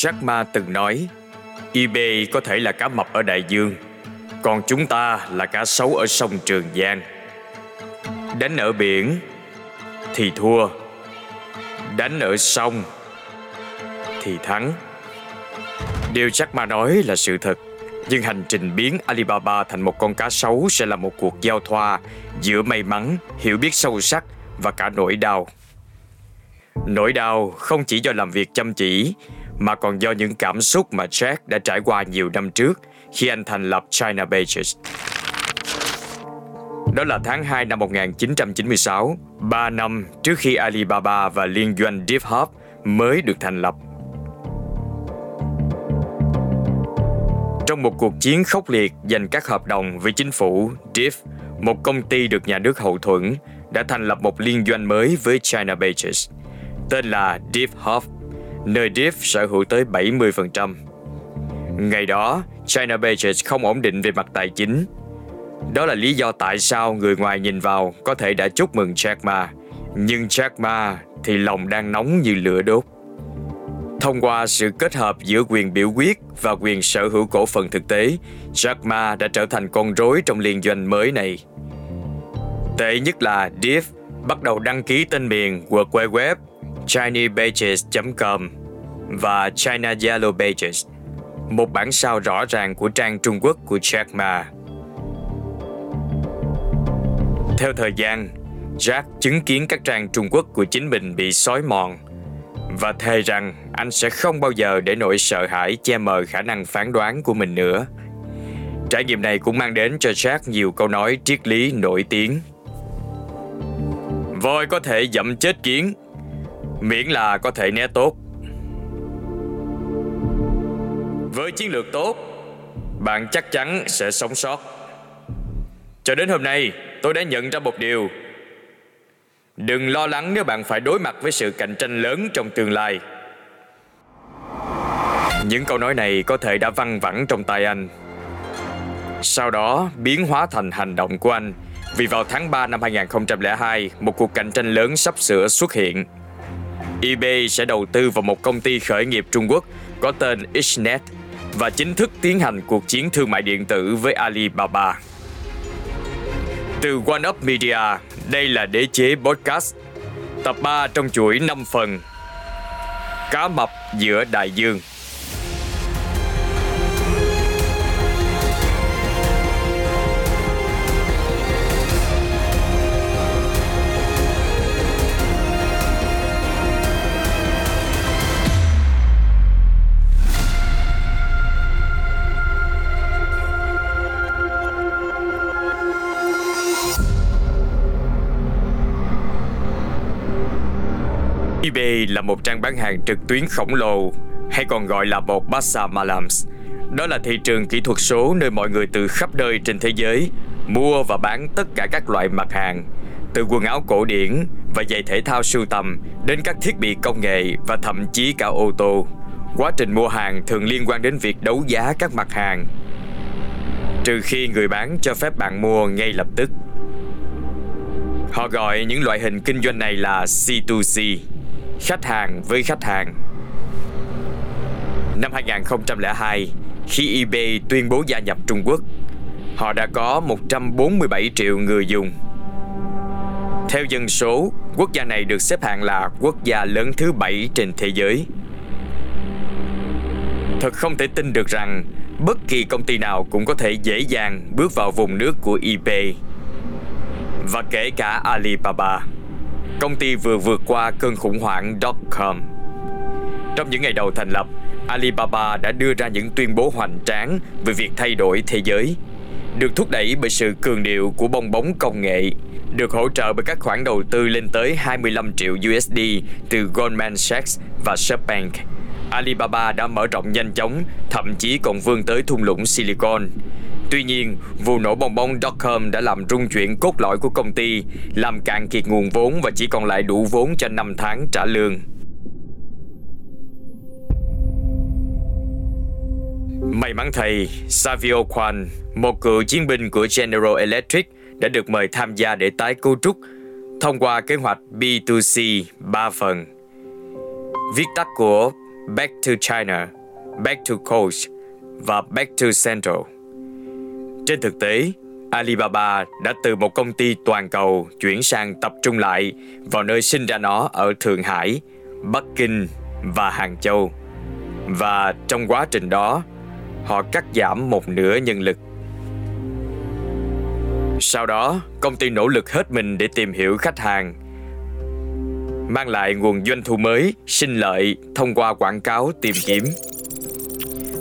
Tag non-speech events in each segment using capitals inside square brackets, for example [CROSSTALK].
Jack Ma từng nói, eBay có thể là cá mập ở đại dương, còn chúng ta là cá sấu ở sông Trường Giang. Đánh ở biển thì thua, đánh ở sông thì thắng. Điều Jack Ma nói là sự thật, nhưng hành trình biến Alibaba thành một con cá sấu sẽ là một cuộc giao thoa giữa may mắn, hiểu biết sâu sắc và cả nỗi đau. Nỗi đau không chỉ do làm việc chăm chỉ mà còn do những cảm xúc mà Jack đã trải qua nhiều năm trước khi anh thành lập China Pages. Đó là tháng 2 năm 1996, 3 năm trước khi Alibaba và liên doanh Deep Hub mới được thành lập. Trong một cuộc chiến khốc liệt giành các hợp đồng với chính phủ, Deep, một công ty được nhà nước hậu thuẫn, đã thành lập một liên doanh mới với China Pages, tên là Deep Hub nơi Deep sở hữu tới 70%. Ngày đó, China Pages không ổn định về mặt tài chính. Đó là lý do tại sao người ngoài nhìn vào có thể đã chúc mừng Jack Ma, nhưng Jack Ma thì lòng đang nóng như lửa đốt. Thông qua sự kết hợp giữa quyền biểu quyết và quyền sở hữu cổ phần thực tế, Jack Ma đã trở thành con rối trong liên doanh mới này. Tệ nhất là Deep bắt đầu đăng ký tên miền World Wide Web ChinePages.com và China Yellow Pages, một bản sao rõ ràng của trang Trung Quốc của Jack Ma. Theo thời gian, Jack chứng kiến các trang Trung Quốc của chính mình bị xói mòn và thề rằng anh sẽ không bao giờ để nỗi sợ hãi che mờ khả năng phán đoán của mình nữa. Trải nghiệm này cũng mang đến cho Jack nhiều câu nói triết lý nổi tiếng. Voi có thể dẫm chết kiến, miễn là có thể né tốt. Với chiến lược tốt, bạn chắc chắn sẽ sống sót. Cho đến hôm nay, tôi đã nhận ra một điều. Đừng lo lắng nếu bạn phải đối mặt với sự cạnh tranh lớn trong tương lai. Những câu nói này có thể đã văng vẳng trong tay anh. Sau đó biến hóa thành hành động của anh vì vào tháng 3 năm 2002, một cuộc cạnh tranh lớn sắp sửa xuất hiện eBay sẽ đầu tư vào một công ty khởi nghiệp Trung Quốc có tên Xnet và chính thức tiến hành cuộc chiến thương mại điện tử với Alibaba. Từ One Up Media, đây là đế chế podcast, tập 3 trong chuỗi 5 phần. Cá mập giữa đại dương. eBay là một trang bán hàng trực tuyến khổng lồ hay còn gọi là một Bazaar Malams. Đó là thị trường kỹ thuật số nơi mọi người từ khắp nơi trên thế giới mua và bán tất cả các loại mặt hàng, từ quần áo cổ điển và giày thể thao sưu tầm đến các thiết bị công nghệ và thậm chí cả ô tô. Quá trình mua hàng thường liên quan đến việc đấu giá các mặt hàng, trừ khi người bán cho phép bạn mua ngay lập tức. Họ gọi những loại hình kinh doanh này là C2C khách hàng với khách hàng. Năm 2002, khi eBay tuyên bố gia nhập Trung Quốc, họ đã có 147 triệu người dùng. Theo dân số, quốc gia này được xếp hạng là quốc gia lớn thứ bảy trên thế giới. Thật không thể tin được rằng bất kỳ công ty nào cũng có thể dễ dàng bước vào vùng nước của eBay và kể cả Alibaba công ty vừa vượt qua cơn khủng hoảng dot-com. Trong những ngày đầu thành lập, Alibaba đã đưa ra những tuyên bố hoành tráng về việc thay đổi thế giới, được thúc đẩy bởi sự cường điệu của bong bóng công nghệ, được hỗ trợ bởi các khoản đầu tư lên tới 25 triệu USD từ Goldman Sachs và SoftBank. Alibaba đã mở rộng nhanh chóng, thậm chí còn vươn tới thung lũng Silicon, Tuy nhiên, vụ nổ bong bóng dotcom đã làm rung chuyển cốt lõi của công ty, làm cạn kiệt nguồn vốn và chỉ còn lại đủ vốn cho 5 tháng trả lương. May mắn thầy, Savio Kwan, một cựu chiến binh của General Electric, đã được mời tham gia để tái cấu trúc thông qua kế hoạch B2C 3 phần. Viết tắt của Back to China, Back to Coast và Back to Central. Trên thực tế, Alibaba đã từ một công ty toàn cầu chuyển sang tập trung lại vào nơi sinh ra nó ở Thượng Hải, Bắc Kinh và Hàng Châu. Và trong quá trình đó, họ cắt giảm một nửa nhân lực. Sau đó, công ty nỗ lực hết mình để tìm hiểu khách hàng, mang lại nguồn doanh thu mới, sinh lợi thông qua quảng cáo tìm kiếm.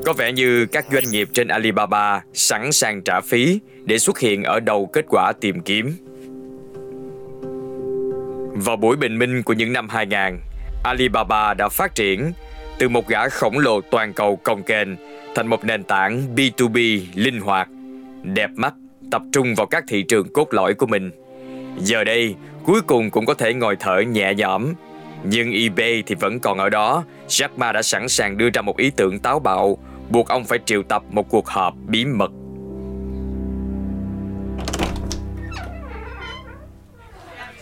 Có vẻ như các doanh nghiệp trên Alibaba sẵn sàng trả phí để xuất hiện ở đầu kết quả tìm kiếm. Vào buổi bình minh của những năm 2000, Alibaba đã phát triển từ một gã khổng lồ toàn cầu công kênh thành một nền tảng B2B linh hoạt, đẹp mắt, tập trung vào các thị trường cốt lõi của mình. Giờ đây, cuối cùng cũng có thể ngồi thở nhẹ nhõm. Nhưng eBay thì vẫn còn ở đó, Jack Ma đã sẵn sàng đưa ra một ý tưởng táo bạo, buộc ông phải triệu tập một cuộc họp bí mật.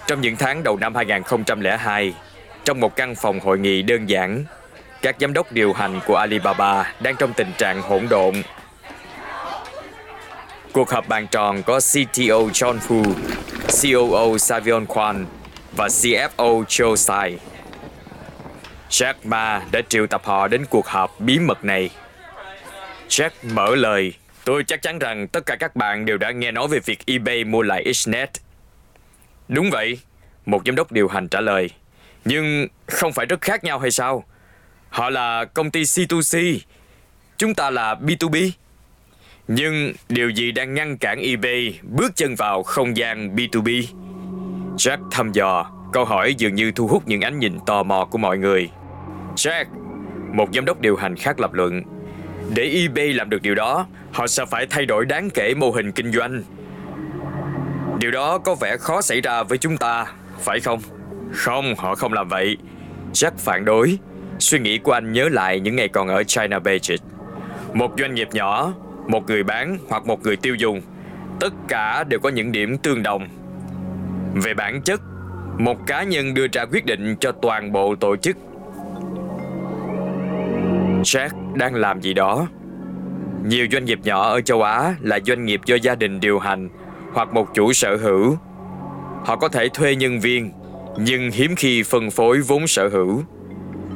Trong những tháng đầu năm 2002, trong một căn phòng hội nghị đơn giản, các giám đốc điều hành của Alibaba đang trong tình trạng hỗn độn. Cuộc họp bàn tròn có CTO John Fu, COO Savion Kwan và CFO Joe Tsai. Jack Ma đã triệu tập họ đến cuộc họp bí mật này. Jack mở lời, tôi chắc chắn rằng tất cả các bạn đều đã nghe nói về việc eBay mua lại Xnet. Đúng vậy, một giám đốc điều hành trả lời. Nhưng không phải rất khác nhau hay sao? Họ là công ty C2C, chúng ta là B2B. Nhưng điều gì đang ngăn cản eBay bước chân vào không gian B2B? Jack thăm dò, câu hỏi dường như thu hút những ánh nhìn tò mò của mọi người. Jack, một giám đốc điều hành khác lập luận, để eBay làm được điều đó, họ sẽ phải thay đổi đáng kể mô hình kinh doanh. Điều đó có vẻ khó xảy ra với chúng ta, phải không? Không, họ không làm vậy. Jack phản đối. Suy nghĩ của anh nhớ lại những ngày còn ở China Budget. Một doanh nghiệp nhỏ, một người bán hoặc một người tiêu dùng, tất cả đều có những điểm tương đồng. Về bản chất, một cá nhân đưa ra quyết định cho toàn bộ tổ chức. Jack đang làm gì đó. Nhiều doanh nghiệp nhỏ ở châu Á là doanh nghiệp do gia đình điều hành hoặc một chủ sở hữu. Họ có thể thuê nhân viên, nhưng hiếm khi phân phối vốn sở hữu.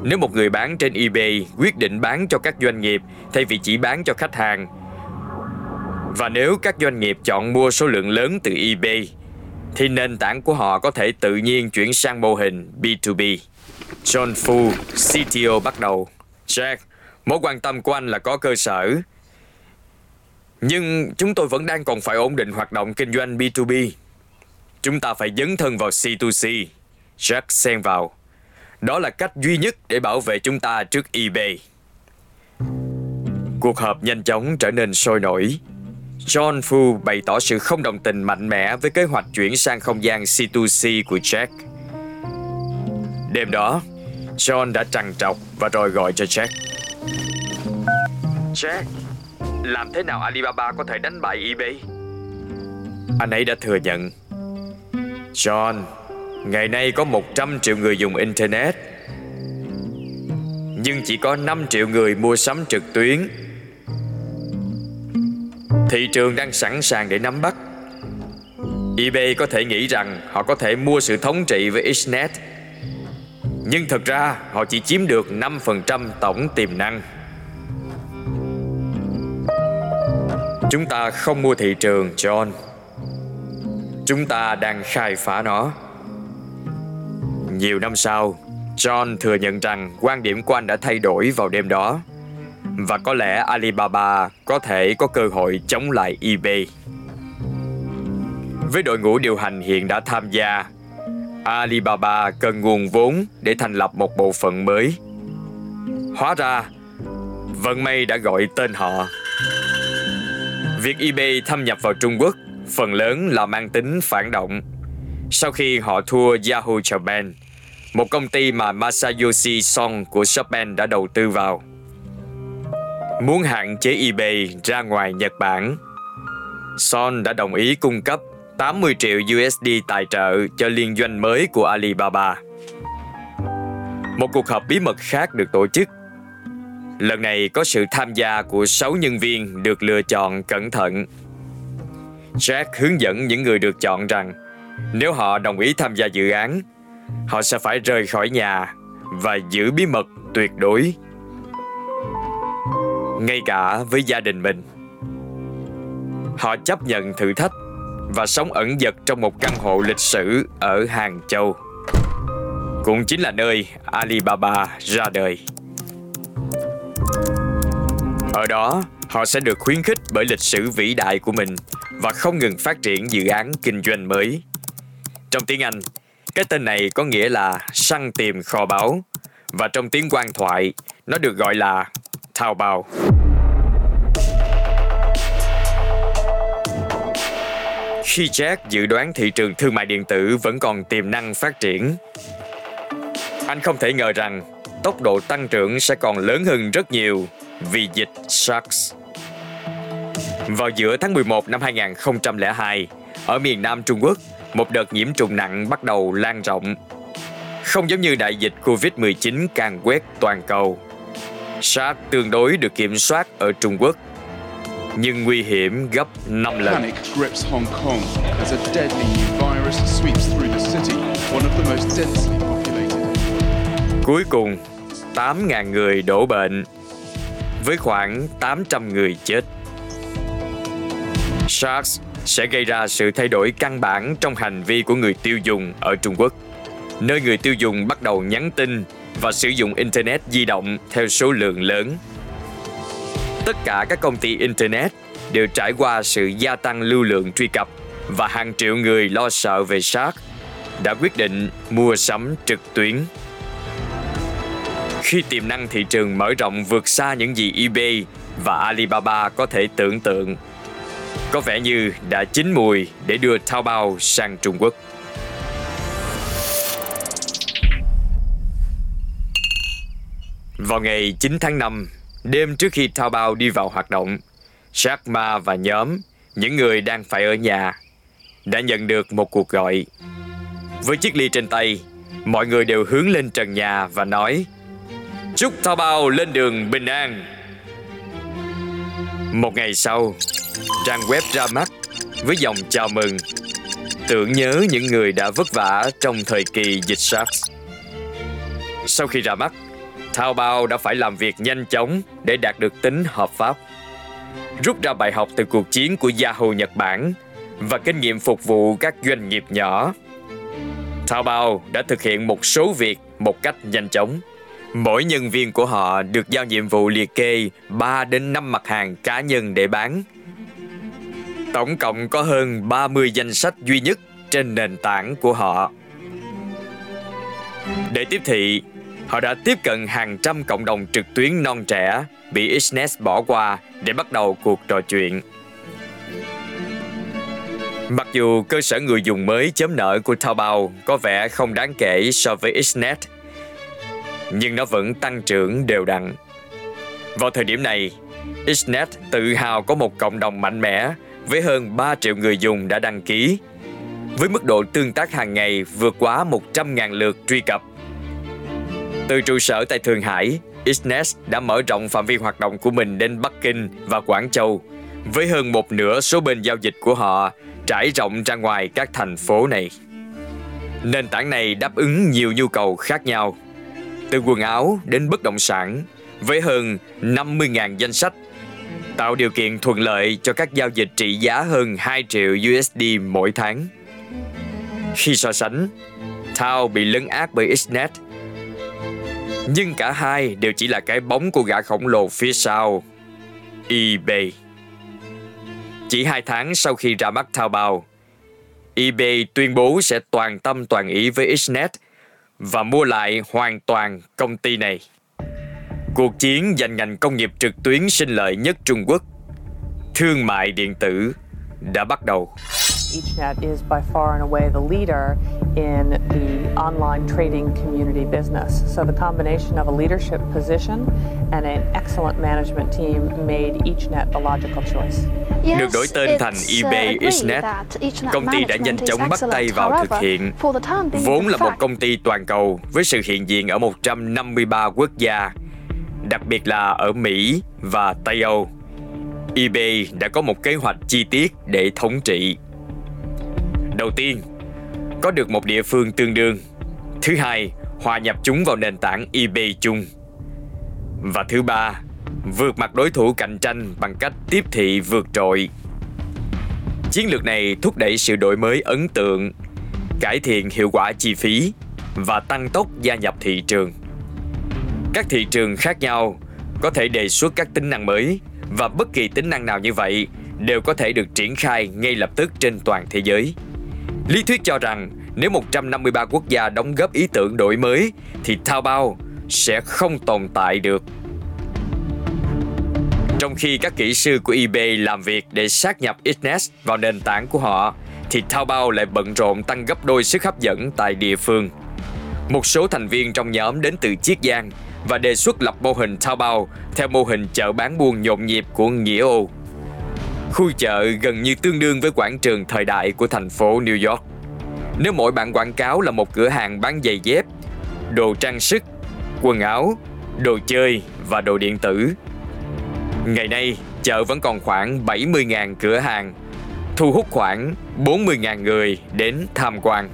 Nếu một người bán trên eBay quyết định bán cho các doanh nghiệp thay vì chỉ bán cho khách hàng, và nếu các doanh nghiệp chọn mua số lượng lớn từ eBay, thì nền tảng của họ có thể tự nhiên chuyển sang mô hình B2B. John Fu, CTO bắt đầu. Jack, mối quan tâm của anh là có cơ sở. Nhưng chúng tôi vẫn đang còn phải ổn định hoạt động kinh doanh B2B. Chúng ta phải dấn thân vào C2C. Jack xen vào. Đó là cách duy nhất để bảo vệ chúng ta trước eBay. Cuộc họp nhanh chóng trở nên sôi nổi. John Fu bày tỏ sự không đồng tình mạnh mẽ với kế hoạch chuyển sang không gian C2C của Jack. Đêm đó, John đã trằn trọc và rồi gọi cho Jack. Jack, làm thế nào Alibaba có thể đánh bại eBay? Anh ấy đã thừa nhận. John, ngày nay có 100 triệu người dùng Internet. Nhưng chỉ có 5 triệu người mua sắm trực tuyến. Thị trường đang sẵn sàng để nắm bắt. eBay có thể nghĩ rằng họ có thể mua sự thống trị với Xnet. Nhưng thật ra họ chỉ chiếm được 5% tổng tiềm năng. Chúng ta không mua thị trường, John. Chúng ta đang khai phá nó. Nhiều năm sau, John thừa nhận rằng quan điểm của anh đã thay đổi vào đêm đó và có lẽ Alibaba có thể có cơ hội chống lại eBay. Với đội ngũ điều hành hiện đã tham gia, Alibaba cần nguồn vốn để thành lập một bộ phận mới. Hóa ra, vận may đã gọi tên họ. Việc eBay thâm nhập vào Trung Quốc phần lớn là mang tính phản động. Sau khi họ thua Yahoo Japan, một công ty mà Masayoshi Son của Japan đã đầu tư vào. Muốn hạn chế eBay ra ngoài Nhật Bản, Son đã đồng ý cung cấp 80 triệu USD tài trợ cho liên doanh mới của Alibaba. Một cuộc họp bí mật khác được tổ chức Lần này có sự tham gia của 6 nhân viên được lựa chọn cẩn thận. Jack hướng dẫn những người được chọn rằng nếu họ đồng ý tham gia dự án, họ sẽ phải rời khỏi nhà và giữ bí mật tuyệt đối. Ngay cả với gia đình mình. Họ chấp nhận thử thách và sống ẩn dật trong một căn hộ lịch sử ở Hàng Châu. Cũng chính là nơi Alibaba ra đời. Ở đó, họ sẽ được khuyến khích bởi lịch sử vĩ đại của mình và không ngừng phát triển dự án kinh doanh mới. Trong tiếng Anh, cái tên này có nghĩa là săn tìm kho báu và trong tiếng quan thoại, nó được gọi là thao bao. Khi dự đoán thị trường thương mại điện tử vẫn còn tiềm năng phát triển, anh không thể ngờ rằng tốc độ tăng trưởng sẽ còn lớn hơn rất nhiều vì dịch SARS. Vào giữa tháng 11 năm 2002, ở miền Nam Trung Quốc, một đợt nhiễm trùng nặng bắt đầu lan rộng. Không giống như đại dịch Covid-19 càng quét toàn cầu. SARS tương đối được kiểm soát ở Trung Quốc, nhưng nguy hiểm gấp 5 lần. Panic grips Hong Kong as a deadly new virus sweeps through the city, one of the most densely populated. Cuối cùng, 8.000 người đổ bệnh, với khoảng 800 người chết. SARS sẽ gây ra sự thay đổi căn bản trong hành vi của người tiêu dùng ở Trung Quốc, nơi người tiêu dùng bắt đầu nhắn tin và sử dụng Internet di động theo số lượng lớn. Tất cả các công ty Internet đều trải qua sự gia tăng lưu lượng truy cập và hàng triệu người lo sợ về SARS đã quyết định mua sắm trực tuyến. Khi tiềm năng thị trường mở rộng vượt xa những gì eBay và Alibaba có thể tưởng tượng, có vẻ như đã chín mùi để đưa Taobao sang Trung Quốc. Vào ngày 9 tháng 5, đêm trước khi Thao Bao đi vào hoạt động, Jack Ma và nhóm, những người đang phải ở nhà, đã nhận được một cuộc gọi. Với chiếc ly trên tay, mọi người đều hướng lên trần nhà và nói Chúc Thao Bao lên đường bình an. Một ngày sau, trang web ra mắt với dòng chào mừng, tưởng nhớ những người đã vất vả trong thời kỳ dịch SARS. Sau khi ra mắt, Taobao đã phải làm việc nhanh chóng để đạt được tính hợp pháp. Rút ra bài học từ cuộc chiến của Yahoo Nhật Bản và kinh nghiệm phục vụ các doanh nghiệp nhỏ. Taobao đã thực hiện một số việc một cách nhanh chóng. Mỗi nhân viên của họ được giao nhiệm vụ liệt kê 3 đến 5 mặt hàng cá nhân để bán. Tổng cộng có hơn 30 danh sách duy nhất trên nền tảng của họ. Để tiếp thị, họ đã tiếp cận hàng trăm cộng đồng trực tuyến non trẻ bị Xnet bỏ qua để bắt đầu cuộc trò chuyện. Mặc dù cơ sở người dùng mới chấm nợ của Taobao có vẻ không đáng kể so với Xnet, nhưng nó vẫn tăng trưởng đều đặn. Vào thời điểm này, Xnet tự hào có một cộng đồng mạnh mẽ với hơn 3 triệu người dùng đã đăng ký, với mức độ tương tác hàng ngày vượt quá 100.000 lượt truy cập. Từ trụ sở tại Thượng Hải, Isnes đã mở rộng phạm vi hoạt động của mình đến Bắc Kinh và Quảng Châu, với hơn một nửa số bên giao dịch của họ trải rộng ra ngoài các thành phố này. Nền tảng này đáp ứng nhiều nhu cầu khác nhau, từ quần áo đến bất động sản, với hơn 50.000 danh sách, tạo điều kiện thuận lợi cho các giao dịch trị giá hơn 2 triệu USD mỗi tháng. Khi so sánh, Tao bị lấn át bởi Xnet, nhưng cả hai đều chỉ là cái bóng của gã khổng lồ phía sau, eBay. Chỉ hai tháng sau khi ra mắt Taobao, eBay tuyên bố sẽ toàn tâm toàn ý với Xnet và mua lại hoàn toàn công ty này. Cuộc chiến giành ngành công nghiệp trực tuyến sinh lợi nhất Trung Quốc, thương mại điện tử đã bắt đầu. EachNet is by far and away the leader in the online trading community business. So the combination of a leadership position and an excellent management team made EachNet the logical choice. Được đổi tên thành eBay Xnet, công ty đã nhanh chóng bắt tay vào thực hiện. Vốn là một công ty toàn cầu với sự hiện diện ở 153 quốc gia, đặc biệt là ở Mỹ và Tây Âu. eBay đã có một kế hoạch chi tiết để thống trị. Đầu tiên, có được một địa phương tương đương. Thứ hai, hòa nhập chúng vào nền tảng eBay chung. Và thứ ba, vượt mặt đối thủ cạnh tranh bằng cách tiếp thị vượt trội. Chiến lược này thúc đẩy sự đổi mới ấn tượng, cải thiện hiệu quả chi phí và tăng tốc gia nhập thị trường. Các thị trường khác nhau có thể đề xuất các tính năng mới và bất kỳ tính năng nào như vậy đều có thể được triển khai ngay lập tức trên toàn thế giới. Lý thuyết cho rằng nếu 153 quốc gia đóng góp ý tưởng đổi mới thì Taobao sẽ không tồn tại được. Trong khi các kỹ sư của eBay làm việc để sát nhập itnes vào nền tảng của họ, thì Taobao lại bận rộn tăng gấp đôi sức hấp dẫn tại địa phương. Một số thành viên trong nhóm đến từ Chiết Giang và đề xuất lập mô hình Taobao theo mô hình chợ bán buôn nhộn nhịp của Nghĩa Ô. Khu chợ gần như tương đương với quảng trường thời đại của thành phố New York. Nếu mỗi bản quảng cáo là một cửa hàng bán giày dép, đồ trang sức, quần áo, đồ chơi và đồ điện tử. Ngày nay, chợ vẫn còn khoảng 70.000 cửa hàng, thu hút khoảng 40.000 người đến tham quan.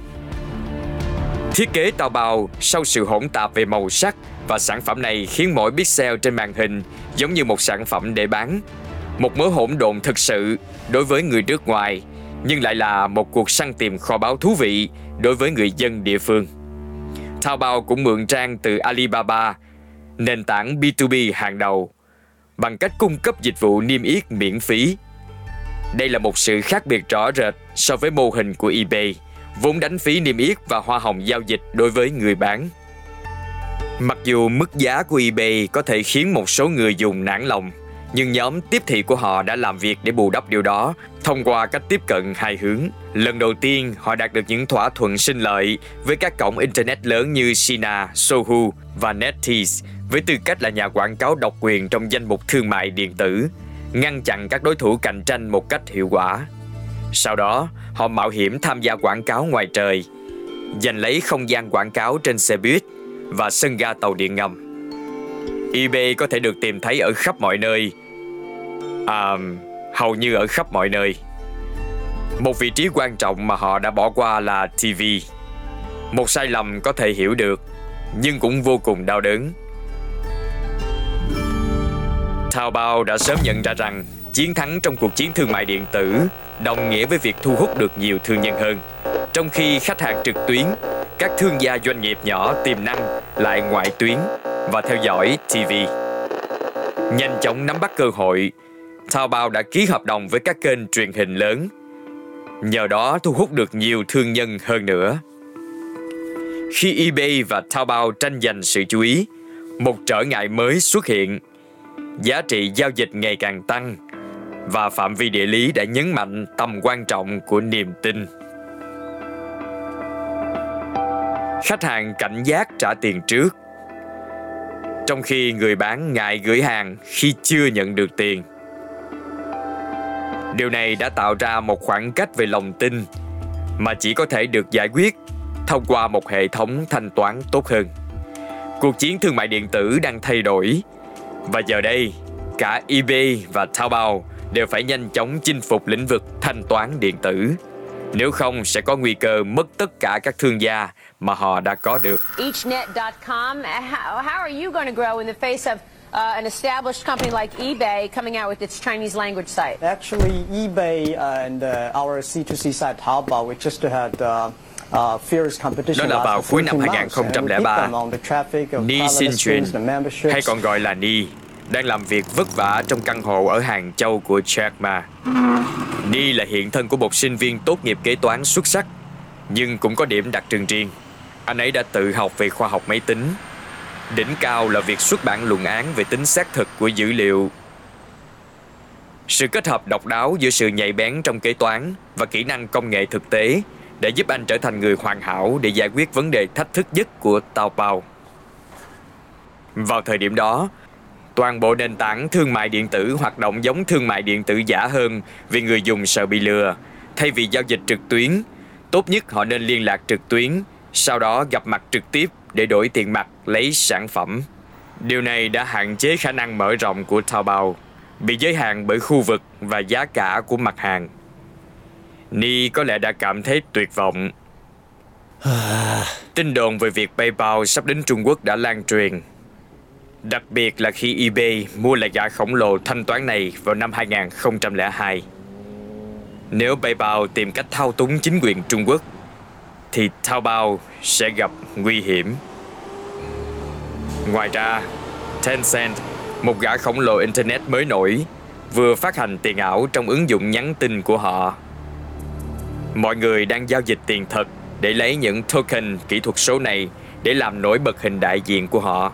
Thiết kế tàu bào sau sự hỗn tạp về màu sắc và sản phẩm này khiến mỗi pixel trên màn hình giống như một sản phẩm để bán. Một mớ hỗn độn thực sự đối với người nước ngoài, nhưng lại là một cuộc săn tìm kho báu thú vị đối với người dân địa phương. Taobao cũng mượn trang từ Alibaba, nền tảng B2B hàng đầu, bằng cách cung cấp dịch vụ niêm yết miễn phí. Đây là một sự khác biệt rõ rệt so với mô hình của eBay, vốn đánh phí niêm yết và hoa hồng giao dịch đối với người bán. Mặc dù mức giá của eBay có thể khiến một số người dùng nản lòng, nhưng nhóm tiếp thị của họ đã làm việc để bù đắp điều đó thông qua cách tiếp cận hai hướng. Lần đầu tiên, họ đạt được những thỏa thuận sinh lợi với các cổng internet lớn như Sina, Sohu và NetEase với tư cách là nhà quảng cáo độc quyền trong danh mục thương mại điện tử, ngăn chặn các đối thủ cạnh tranh một cách hiệu quả. Sau đó, họ mạo hiểm tham gia quảng cáo ngoài trời, giành lấy không gian quảng cáo trên xe buýt và sân ga tàu điện ngầm eBay có thể được tìm thấy ở khắp mọi nơi. À, hầu như ở khắp mọi nơi. Một vị trí quan trọng mà họ đã bỏ qua là TV. Một sai lầm có thể hiểu được, nhưng cũng vô cùng đau đớn. Taobao đã sớm nhận ra rằng chiến thắng trong cuộc chiến thương mại điện tử đồng nghĩa với việc thu hút được nhiều thương nhân hơn. Trong khi khách hàng trực tuyến, các thương gia doanh nghiệp nhỏ tiềm năng lại ngoại tuyến và theo dõi TV. Nhanh chóng nắm bắt cơ hội, Taobao đã ký hợp đồng với các kênh truyền hình lớn. Nhờ đó thu hút được nhiều thương nhân hơn nữa. Khi eBay và Taobao tranh giành sự chú ý, một trở ngại mới xuất hiện. Giá trị giao dịch ngày càng tăng và phạm vi địa lý đã nhấn mạnh tầm quan trọng của niềm tin. Khách hàng cảnh giác trả tiền trước trong khi người bán ngại gửi hàng khi chưa nhận được tiền. Điều này đã tạo ra một khoảng cách về lòng tin mà chỉ có thể được giải quyết thông qua một hệ thống thanh toán tốt hơn. Cuộc chiến thương mại điện tử đang thay đổi và giờ đây cả eBay và Taobao đều phải nhanh chóng chinh phục lĩnh vực thanh toán điện tử. Nếu không sẽ có nguy cơ mất tất cả các thương gia mà họ đã có được. Eachnet.com, how, are you going to grow in the face of uh, an established company like eBay coming out with its Chinese language site? Actually, eBay and uh, our C2C site Taobao, we just had uh, uh, fierce competition Đó là vào last cuối năm 14 months, and we beat 2003. them on the traffic of Ni Xin Truyền, hay còn gọi là Ni, đang làm việc vất vả trong căn hộ ở Hàng Châu của Jack Ma. Ni là hiện thân của một sinh viên tốt nghiệp kế toán xuất sắc, nhưng cũng có điểm đặc trưng riêng. Anh ấy đã tự học về khoa học máy tính. Đỉnh cao là việc xuất bản luận án về tính xác thực của dữ liệu. Sự kết hợp độc đáo giữa sự nhạy bén trong kế toán và kỹ năng công nghệ thực tế đã giúp anh trở thành người hoàn hảo để giải quyết vấn đề thách thức nhất của Taobao. Vào thời điểm đó, toàn bộ nền tảng thương mại điện tử hoạt động giống thương mại điện tử giả hơn vì người dùng sợ bị lừa. Thay vì giao dịch trực tuyến, tốt nhất họ nên liên lạc trực tuyến, sau đó gặp mặt trực tiếp để đổi tiền mặt lấy sản phẩm. Điều này đã hạn chế khả năng mở rộng của Taobao, bị giới hạn bởi khu vực và giá cả của mặt hàng. Ni có lẽ đã cảm thấy tuyệt vọng. [SIGHS] Tin đồn về việc PayPal sắp đến Trung Quốc đã lan truyền. Đặc biệt là khi eBay mua lại gã khổng lồ thanh toán này vào năm 2002. Nếu PayPal tìm cách thao túng chính quyền Trung Quốc, thì Taobao sẽ gặp nguy hiểm. Ngoài ra, Tencent, một gã khổng lồ Internet mới nổi, vừa phát hành tiền ảo trong ứng dụng nhắn tin của họ. Mọi người đang giao dịch tiền thật để lấy những token kỹ thuật số này để làm nổi bật hình đại diện của họ.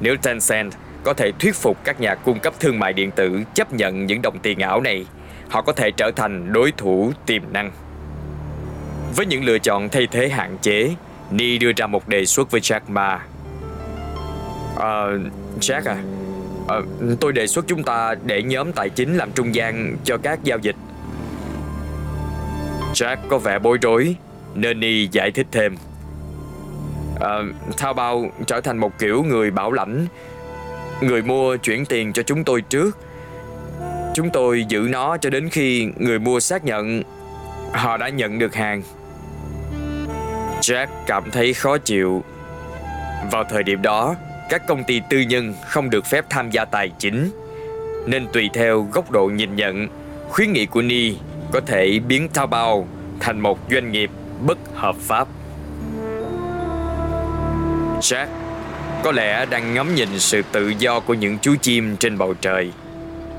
Nếu Tencent có thể thuyết phục các nhà cung cấp thương mại điện tử chấp nhận những đồng tiền ảo này, họ có thể trở thành đối thủ tiềm năng. Với những lựa chọn thay thế hạn chế, Ni đưa ra một đề xuất với Jack Ma. À, Jack à, à, tôi đề xuất chúng ta để nhóm tài chính làm trung gian cho các giao dịch. Jack có vẻ bối rối, nên Ni giải thích thêm. À, Thao bao trở thành một kiểu người bảo lãnh. Người mua chuyển tiền cho chúng tôi trước. Chúng tôi giữ nó cho đến khi người mua xác nhận họ đã nhận được hàng. Jack cảm thấy khó chịu. Vào thời điểm đó, các công ty tư nhân không được phép tham gia tài chính, nên tùy theo góc độ nhìn nhận, khuyến nghị của Ni có thể biến Taobao thành một doanh nghiệp bất hợp pháp. Jack có lẽ đang ngắm nhìn sự tự do của những chú chim trên bầu trời.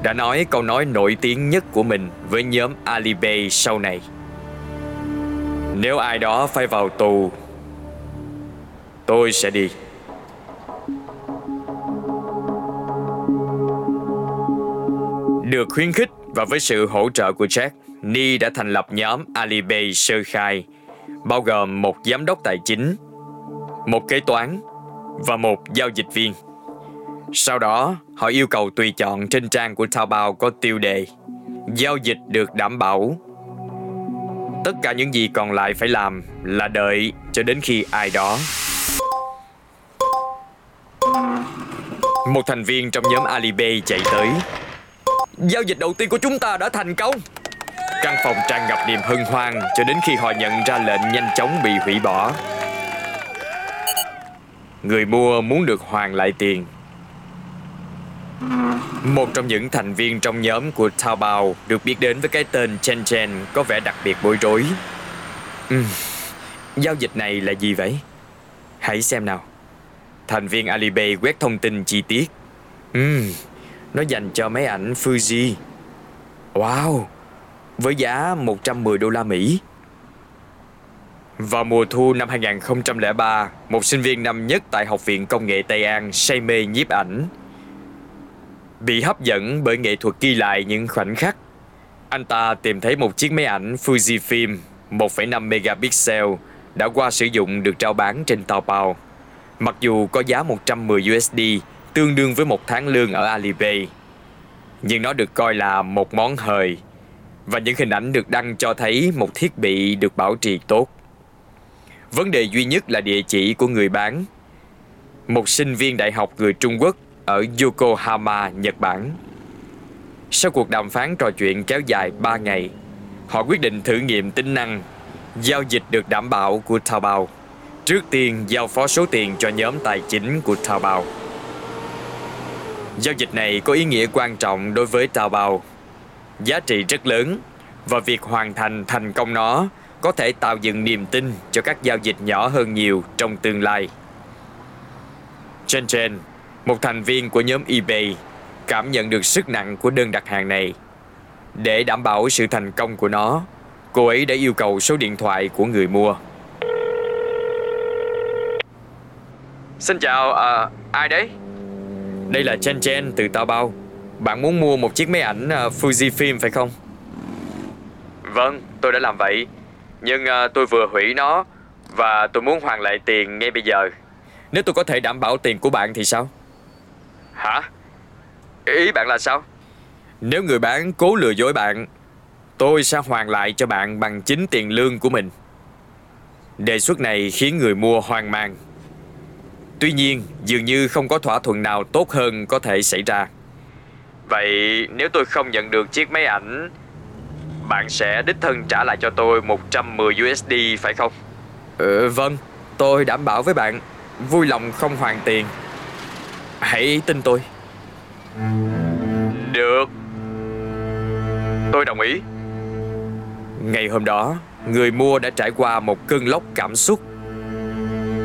Đã nói câu nói nổi tiếng nhất của mình với nhóm Alibay sau này. Nếu ai đó phải vào tù, Tôi sẽ đi Được khuyến khích và với sự hỗ trợ của Jack, Ni đã thành lập nhóm Alipay sơ khai, Bao gồm một giám đốc tài chính một kế toán Và một giao dịch viên. Sau đó, họ yêu cầu tùy chọn trên trang của Taobao có tiêu đề Giao dịch được đảm bảo Tất cả những gì còn lại phải làm là đợi cho đến khi ai đó. Một thành viên trong nhóm Alibay chạy tới. Giao dịch đầu tiên của chúng ta đã thành công. Căn phòng tràn ngập niềm hân hoan Cho đến khi họ nhận ra lệnh nhanh chóng bị hủy bỏ. Người mua muốn được hoàn lại tiền một trong những thành viên trong nhóm của Taobao được biết đến với cái tên Chen Chen có vẻ đặc biệt bối rối. Uhm, giao dịch này là gì vậy? Hãy xem nào. Thành viên Alipay quét thông tin chi tiết. Uhm, nó dành cho máy ảnh Fuji. Wow, với giá 110 đô la Mỹ. Vào mùa thu năm 2003, một sinh viên năm nhất tại Học viện Công nghệ Tây An say mê nhiếp ảnh Bị hấp dẫn bởi nghệ thuật ghi lại những khoảnh khắc, anh ta tìm thấy một chiếc máy ảnh Fujifilm 1,5 megapixel đã qua sử dụng được trao bán trên Taobao. Mặc dù có giá 110 USD, tương đương với một tháng lương ở Alipay. Nhưng nó được coi là một món hời và những hình ảnh được đăng cho thấy một thiết bị được bảo trì tốt. Vấn đề duy nhất là địa chỉ của người bán. Một sinh viên đại học người Trung Quốc ở Yokohama, Nhật Bản. Sau cuộc đàm phán trò chuyện kéo dài 3 ngày, họ quyết định thử nghiệm tính năng giao dịch được đảm bảo của Taobao. Trước tiên giao phó số tiền cho nhóm tài chính của Taobao. Giao dịch này có ý nghĩa quan trọng đối với Taobao. Giá trị rất lớn và việc hoàn thành thành công nó có thể tạo dựng niềm tin cho các giao dịch nhỏ hơn nhiều trong tương lai. Chen Chen một thành viên của nhóm eBay cảm nhận được sức nặng của đơn đặt hàng này. Để đảm bảo sự thành công của nó, cô ấy đã yêu cầu số điện thoại của người mua. Xin chào, à, ai đấy? Đây là Chen Chen từ Taobao. Bạn muốn mua một chiếc máy ảnh uh, Fujifilm phải không? Vâng, tôi đã làm vậy. Nhưng uh, tôi vừa hủy nó và tôi muốn hoàn lại tiền ngay bây giờ. Nếu tôi có thể đảm bảo tiền của bạn thì sao? Hả? Ý bạn là sao? Nếu người bán cố lừa dối bạn, tôi sẽ hoàn lại cho bạn bằng chính tiền lương của mình. Đề xuất này khiến người mua hoang mang. Tuy nhiên, dường như không có thỏa thuận nào tốt hơn có thể xảy ra. Vậy nếu tôi không nhận được chiếc máy ảnh, bạn sẽ đích thân trả lại cho tôi 110 USD phải không? Ừ, vâng, tôi đảm bảo với bạn, vui lòng không hoàn tiền. Hãy tin tôi. Được. Tôi đồng ý. Ngày hôm đó, người mua đã trải qua một cơn lốc cảm xúc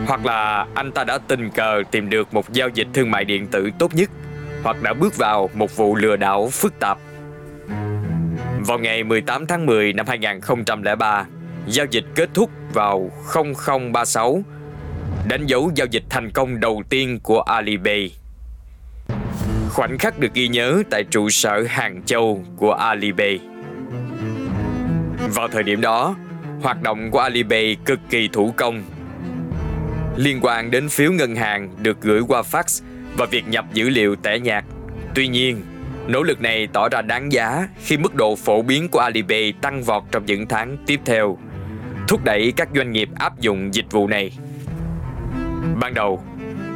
hoặc là anh ta đã tình cờ tìm được một giao dịch thương mại điện tử tốt nhất hoặc đã bước vào một vụ lừa đảo phức tạp. Vào ngày 18 tháng 10 năm 2003, giao dịch kết thúc vào 0036, đánh dấu giao dịch thành công đầu tiên của Alipay. Khoảnh khắc được ghi nhớ tại trụ sở Hàng Châu của Alipay. Vào thời điểm đó, hoạt động của Alipay cực kỳ thủ công liên quan đến phiếu ngân hàng được gửi qua fax và việc nhập dữ liệu tẻ nhạt. Tuy nhiên, nỗ lực này tỏ ra đáng giá khi mức độ phổ biến của Alipay tăng vọt trong những tháng tiếp theo, thúc đẩy các doanh nghiệp áp dụng dịch vụ này. Ban đầu,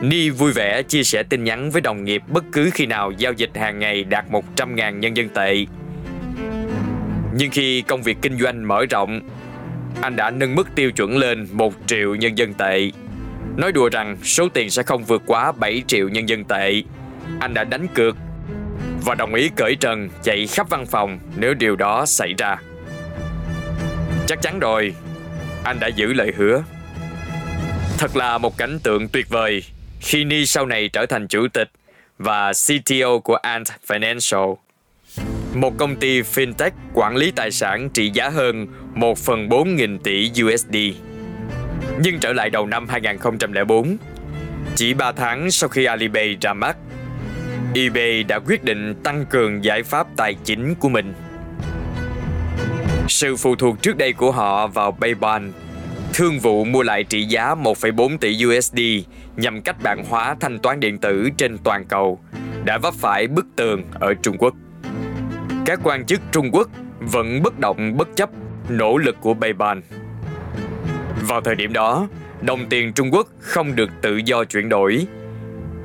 Ni vui vẻ chia sẻ tin nhắn với đồng nghiệp bất cứ khi nào giao dịch hàng ngày đạt 100.000 nhân dân tệ. Nhưng khi công việc kinh doanh mở rộng, anh đã nâng mức tiêu chuẩn lên 1 triệu nhân dân tệ Nói đùa rằng số tiền sẽ không vượt quá 7 triệu nhân dân tệ. Anh đã đánh cược và đồng ý cởi trần chạy khắp văn phòng nếu điều đó xảy ra. Chắc chắn rồi, anh đã giữ lời hứa. Thật là một cảnh tượng tuyệt vời khi Ni sau này trở thành chủ tịch và CTO của Ant Financial. Một công ty fintech quản lý tài sản trị giá hơn 1 phần 4 nghìn tỷ USD. Nhưng trở lại đầu năm 2004, chỉ 3 tháng sau khi Alipay ra mắt, eBay đã quyết định tăng cường giải pháp tài chính của mình. Sự phụ thuộc trước đây của họ vào PayPal, thương vụ mua lại trị giá 1,4 tỷ USD nhằm cách bản hóa thanh toán điện tử trên toàn cầu, đã vấp phải bức tường ở Trung Quốc. Các quan chức Trung Quốc vẫn bất động bất chấp nỗ lực của PayPal. Vào thời điểm đó, đồng tiền Trung Quốc không được tự do chuyển đổi,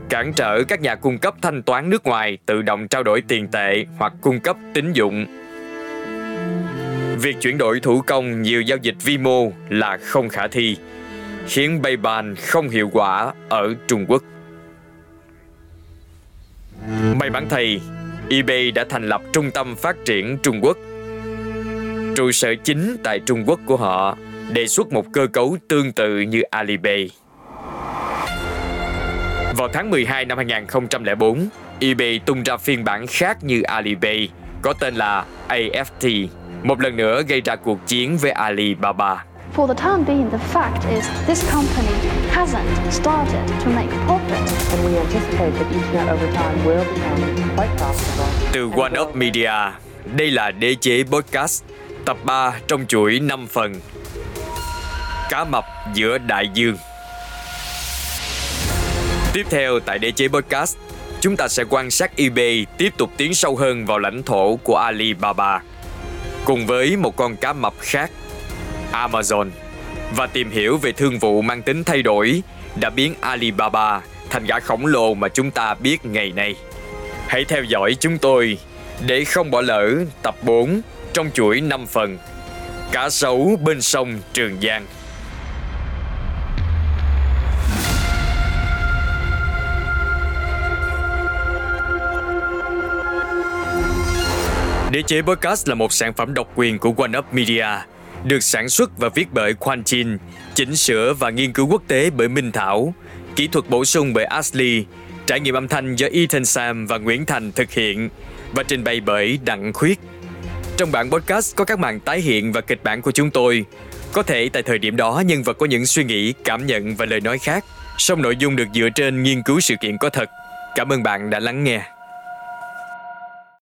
cản trở các nhà cung cấp thanh toán nước ngoài tự động trao đổi tiền tệ hoặc cung cấp tín dụng. Việc chuyển đổi thủ công nhiều giao dịch vi mô là không khả thi, khiến PayPal không hiệu quả ở Trung Quốc. May mắn thay, eBay đã thành lập trung tâm phát triển Trung Quốc. Trụ sở chính tại Trung Quốc của họ đề xuất một cơ cấu tương tự như Alipay. Vào tháng 12 năm 2004, eBay tung ra phiên bản khác như Alipay, có tên là AFT, một lần nữa gây ra cuộc chiến với Alibaba. For the time being, the fact is this company hasn't started to make profit. And we anticipate that Ethernet over time will become quite profitable. Từ One Up Media, đây là Đế chế Podcast, tập 3 trong chuỗi 5 phần cá mập giữa đại dương. Tiếp theo tại Đế chế Podcast, chúng ta sẽ quan sát eBay tiếp tục tiến sâu hơn vào lãnh thổ của Alibaba, cùng với một con cá mập khác, Amazon, và tìm hiểu về thương vụ mang tính thay đổi đã biến Alibaba thành gã khổng lồ mà chúng ta biết ngày nay. Hãy theo dõi chúng tôi để không bỏ lỡ tập 4 trong chuỗi 5 phần Cá sấu bên sông Trường Giang. Đế chế Podcast là một sản phẩm độc quyền của One Up Media, được sản xuất và viết bởi Quan Chin, chỉnh sửa và nghiên cứu quốc tế bởi Minh Thảo, kỹ thuật bổ sung bởi Ashley, trải nghiệm âm thanh do Ethan Sam và Nguyễn Thành thực hiện và trình bày bởi Đặng Khuyết. Trong bản podcast có các màn tái hiện và kịch bản của chúng tôi. Có thể tại thời điểm đó nhân vật có những suy nghĩ, cảm nhận và lời nói khác, song nội dung được dựa trên nghiên cứu sự kiện có thật. Cảm ơn bạn đã lắng nghe.